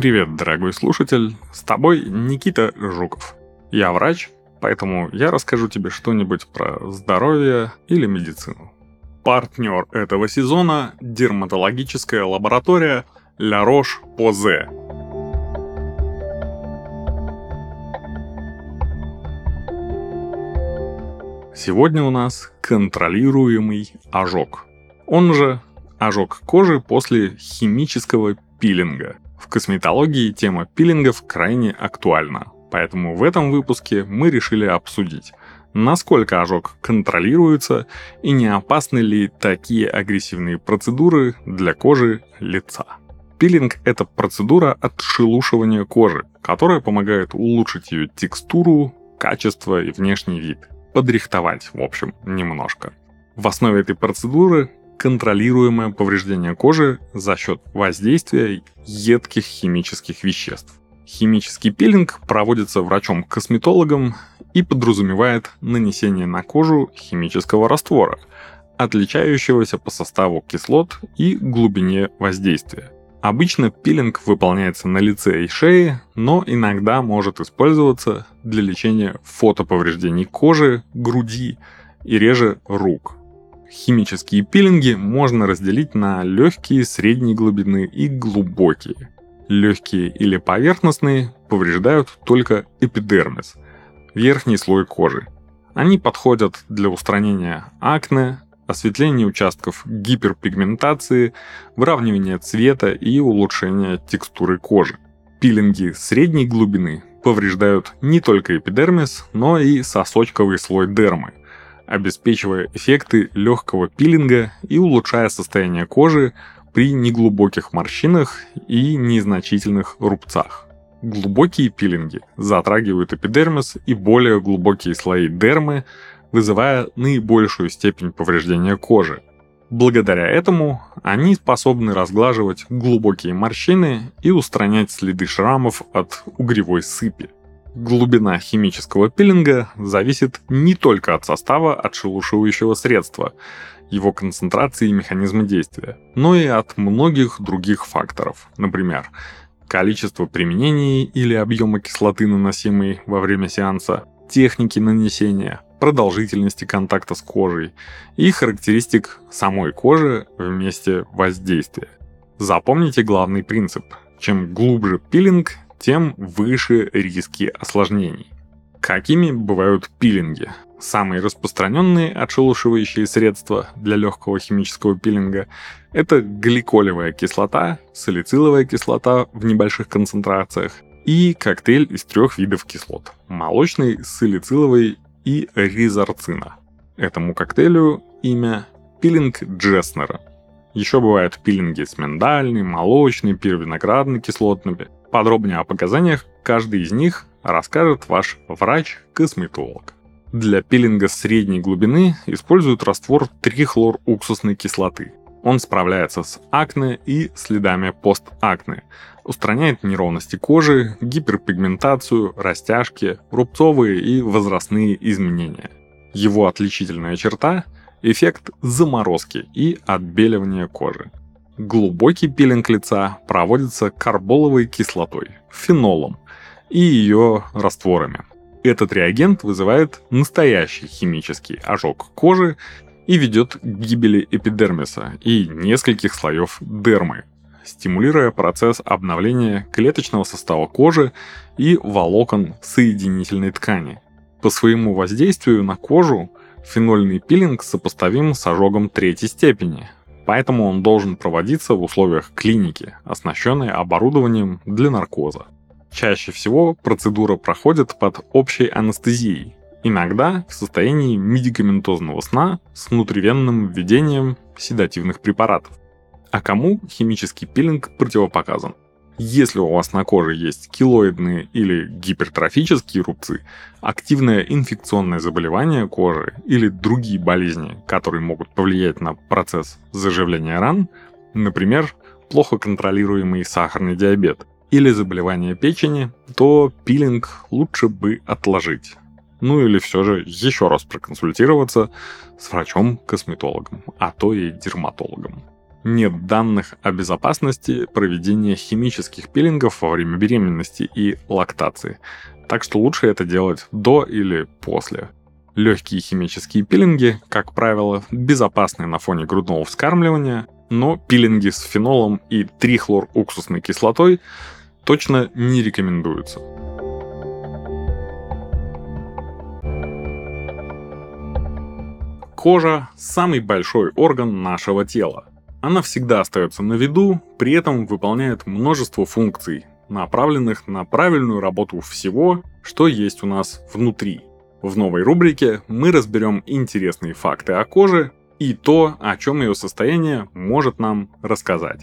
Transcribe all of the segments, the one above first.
Привет, дорогой слушатель, с тобой Никита Жуков. Я врач, поэтому я расскажу тебе что-нибудь про здоровье или медицину. Партнер этого сезона – дерматологическая лаборатория La Roche-Posay. Сегодня у нас контролируемый ожог. Он же ожог кожи после химического пилинга. В косметологии тема пилингов крайне актуальна, поэтому в этом выпуске мы решили обсудить, насколько ожог контролируется и не опасны ли такие агрессивные процедуры для кожи лица. Пилинг – это процедура отшелушивания кожи, которая помогает улучшить ее текстуру, качество и внешний вид. Подрихтовать, в общем, немножко. В основе этой процедуры контролируемое повреждение кожи за счет воздействия едких химических веществ. Химический пилинг проводится врачом-косметологом и подразумевает нанесение на кожу химического раствора, отличающегося по составу кислот и глубине воздействия. Обычно пилинг выполняется на лице и шее, но иногда может использоваться для лечения фотоповреждений кожи, груди и реже рук – Химические пилинги можно разделить на легкие, средней глубины и глубокие. Легкие или поверхностные повреждают только эпидермис, верхний слой кожи. Они подходят для устранения акне, осветления участков гиперпигментации, выравнивания цвета и улучшения текстуры кожи. Пилинги средней глубины повреждают не только эпидермис, но и сосочковый слой дермы, обеспечивая эффекты легкого пилинга и улучшая состояние кожи при неглубоких морщинах и незначительных рубцах. Глубокие пилинги затрагивают эпидермис и более глубокие слои дермы, вызывая наибольшую степень повреждения кожи. Благодаря этому они способны разглаживать глубокие морщины и устранять следы шрамов от угревой сыпи. Глубина химического пилинга зависит не только от состава отшелушивающего средства, его концентрации и механизма действия, но и от многих других факторов. Например, количество применений или объема кислоты, наносимой во время сеанса, техники нанесения, продолжительности контакта с кожей и характеристик самой кожи в месте воздействия. Запомните главный принцип. Чем глубже пилинг, тем выше риски осложнений. Какими бывают пилинги? Самые распространенные отшелушивающие средства для легкого химического пилинга – это гликолевая кислота, салициловая кислота в небольших концентрациях и коктейль из трех видов кислот – молочный, салициловый и ризарцина. Этому коктейлю имя пилинг Джеснера. Еще бывают пилинги с миндальной, молочной, первиноградной кислотными – Подробнее о показаниях каждый из них расскажет ваш врач-косметолог. Для пилинга средней глубины используют раствор трихлоруксусной кислоты. Он справляется с акне и следами постакне, устраняет неровности кожи, гиперпигментацию, растяжки, рубцовые и возрастные изменения. Его отличительная черта – эффект заморозки и отбеливания кожи. Глубокий пилинг лица проводится карболовой кислотой, фенолом и ее растворами. Этот реагент вызывает настоящий химический ожог кожи и ведет к гибели эпидермиса и нескольких слоев дермы, стимулируя процесс обновления клеточного состава кожи и волокон соединительной ткани. По своему воздействию на кожу фенольный пилинг сопоставим с ожогом третьей степени, поэтому он должен проводиться в условиях клиники, оснащенной оборудованием для наркоза. Чаще всего процедура проходит под общей анестезией, иногда в состоянии медикаментозного сна с внутривенным введением седативных препаратов. А кому химический пилинг противопоказан? Если у вас на коже есть килоидные или гипертрофические рубцы, активное инфекционное заболевание кожи или другие болезни, которые могут повлиять на процесс заживления ран, например, плохо контролируемый сахарный диабет или заболевание печени, то пилинг лучше бы отложить. Ну или все же еще раз проконсультироваться с врачом-косметологом, а то и дерматологом. Нет данных о безопасности проведения химических пилингов во время беременности и лактации. Так что лучше это делать до или после. Легкие химические пилинги, как правило, безопасны на фоне грудного вскармливания, но пилинги с фенолом и трихлоруксусной кислотой точно не рекомендуются. Кожа – самый большой орган нашего тела. Она всегда остается на виду, при этом выполняет множество функций, направленных на правильную работу всего, что есть у нас внутри. В новой рубрике мы разберем интересные факты о коже и то, о чем ее состояние может нам рассказать.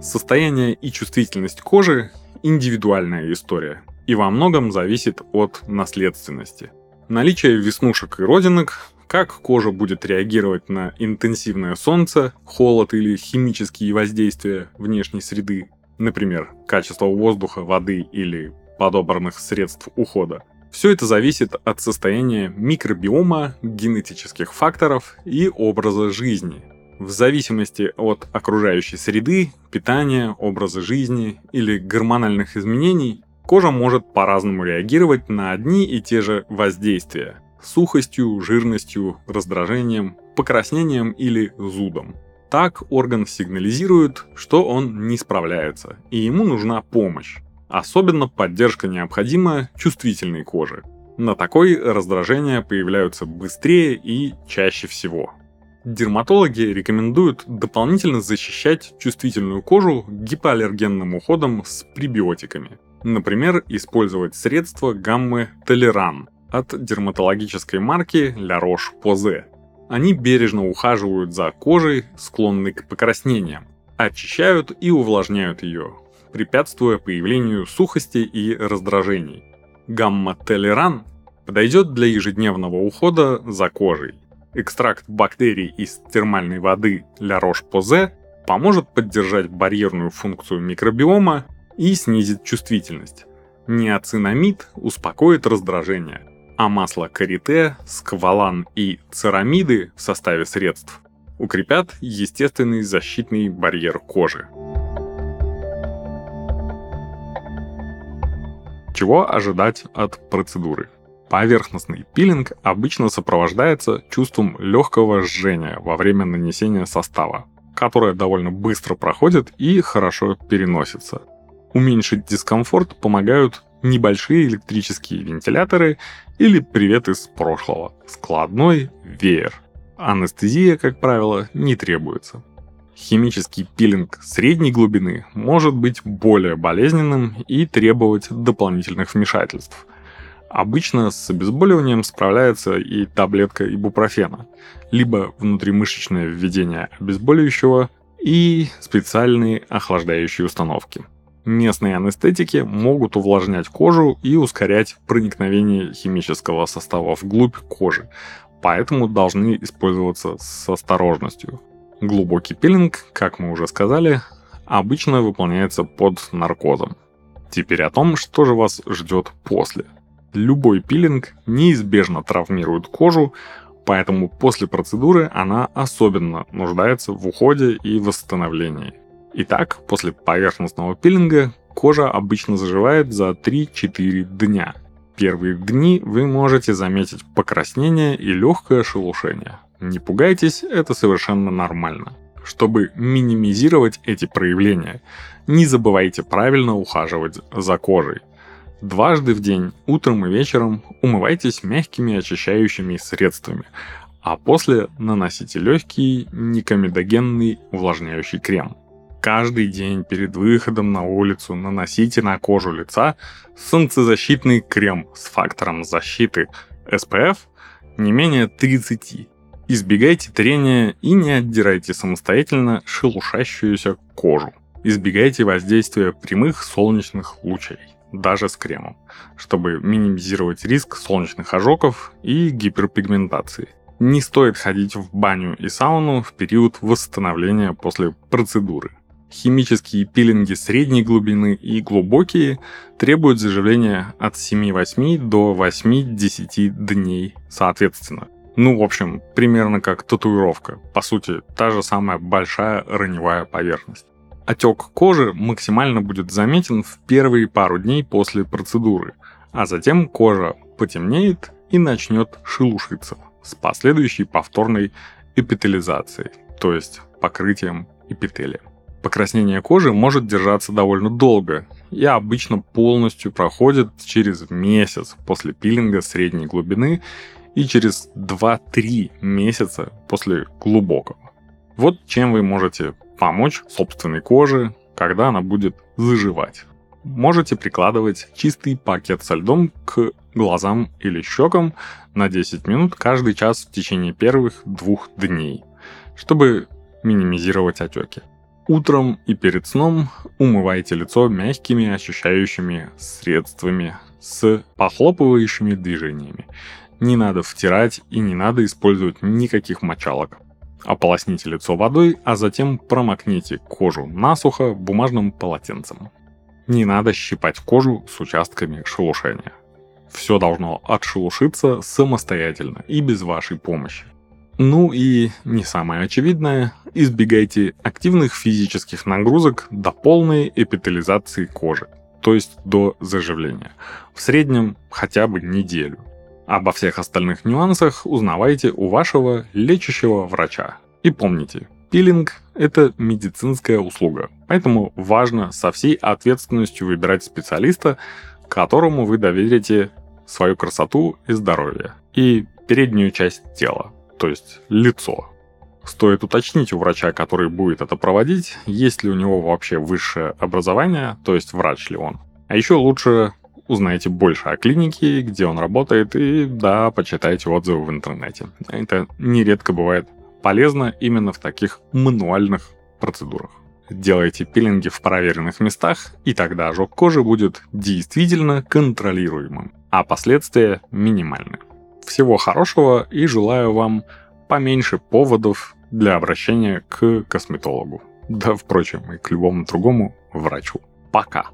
Состояние и чувствительность кожи – индивидуальная история и во многом зависит от наследственности. Наличие веснушек и родинок как кожа будет реагировать на интенсивное солнце, холод или химические воздействия внешней среды, например, качество воздуха, воды или подобранных средств ухода. Все это зависит от состояния микробиома, генетических факторов и образа жизни. В зависимости от окружающей среды, питания, образа жизни или гормональных изменений, кожа может по-разному реагировать на одни и те же воздействия – сухостью, жирностью, раздражением, покраснением или зудом. Так орган сигнализирует, что он не справляется, и ему нужна помощь. Особенно поддержка необходима чувствительной коже. На такой раздражения появляются быстрее и чаще всего. Дерматологи рекомендуют дополнительно защищать чувствительную кожу гипоаллергенным уходом с пребиотиками. Например, использовать средства гаммы Толеран – от дерматологической марки La Roche-Posay. Они бережно ухаживают за кожей, склонной к покраснениям, очищают и увлажняют ее, препятствуя появлению сухости и раздражений. Гамма Телеран подойдет для ежедневного ухода за кожей. Экстракт бактерий из термальной воды La Roche-Posay поможет поддержать барьерную функцию микробиома и снизит чувствительность. Неоцинамид успокоит раздражение, а масло карите, сквалан и церамиды в составе средств укрепят естественный защитный барьер кожи. Чего ожидать от процедуры? Поверхностный пилинг обычно сопровождается чувством легкого жжения во время нанесения состава, которое довольно быстро проходит и хорошо переносится. Уменьшить дискомфорт помогают небольшие электрические вентиляторы или привет из прошлого, складной веер. Анестезия, как правило, не требуется. Химический пилинг средней глубины может быть более болезненным и требовать дополнительных вмешательств. Обычно с обезболиванием справляется и таблетка ибупрофена, либо внутримышечное введение обезболивающего и специальные охлаждающие установки – Местные анестетики могут увлажнять кожу и ускорять проникновение химического состава вглубь кожи, поэтому должны использоваться с осторожностью. Глубокий пилинг, как мы уже сказали, обычно выполняется под наркозом. Теперь о том, что же вас ждет после. Любой пилинг неизбежно травмирует кожу, поэтому после процедуры она особенно нуждается в уходе и восстановлении. Итак, после поверхностного пилинга кожа обычно заживает за 3-4 дня. Первые дни вы можете заметить покраснение и легкое шелушение. Не пугайтесь, это совершенно нормально. Чтобы минимизировать эти проявления, не забывайте правильно ухаживать за кожей. Дважды в день, утром и вечером, умывайтесь мягкими очищающими средствами, а после наносите легкий никомедогенный увлажняющий крем каждый день перед выходом на улицу наносите на кожу лица солнцезащитный крем с фактором защиты SPF не менее 30. Избегайте трения и не отдирайте самостоятельно шелушащуюся кожу. Избегайте воздействия прямых солнечных лучей, даже с кремом, чтобы минимизировать риск солнечных ожогов и гиперпигментации. Не стоит ходить в баню и сауну в период восстановления после процедуры. Химические пилинги средней глубины и глубокие требуют заживления от 7-8 до 8-10 дней соответственно. Ну, в общем, примерно как татуировка. По сути, та же самая большая раневая поверхность. Отек кожи максимально будет заметен в первые пару дней после процедуры, а затем кожа потемнеет и начнет шелушиться с последующей повторной эпителизацией, то есть покрытием эпителия. Покраснение кожи может держаться довольно долго и обычно полностью проходит через месяц после пилинга средней глубины и через 2-3 месяца после глубокого. Вот чем вы можете помочь собственной коже, когда она будет заживать. Можете прикладывать чистый пакет со льдом к глазам или щекам на 10 минут каждый час в течение первых двух дней, чтобы минимизировать отеки. Утром и перед сном умывайте лицо мягкими ощущающими средствами с похлопывающими движениями. Не надо втирать и не надо использовать никаких мочалок. Ополосните лицо водой, а затем промокните кожу насухо бумажным полотенцем. Не надо щипать кожу с участками шелушения. Все должно отшелушиться самостоятельно и без вашей помощи. Ну и не самое очевидное, избегайте активных физических нагрузок до полной эпителизации кожи, то есть до заживления. В среднем хотя бы неделю. Обо всех остальных нюансах узнавайте у вашего лечащего врача. И помните, пилинг – это медицинская услуга, поэтому важно со всей ответственностью выбирать специалиста, которому вы доверите свою красоту и здоровье, и переднюю часть тела, то есть лицо. Стоит уточнить у врача, который будет это проводить, есть ли у него вообще высшее образование, то есть врач ли он. А еще лучше узнаете больше о клинике, где он работает, и да, почитайте отзывы в интернете. Это нередко бывает полезно именно в таких мануальных процедурах. Делайте пилинги в проверенных местах, и тогда ожог кожи будет действительно контролируемым, а последствия минимальны. Всего хорошего и желаю вам поменьше поводов для обращения к косметологу. Да, впрочем, и к любому другому врачу. Пока!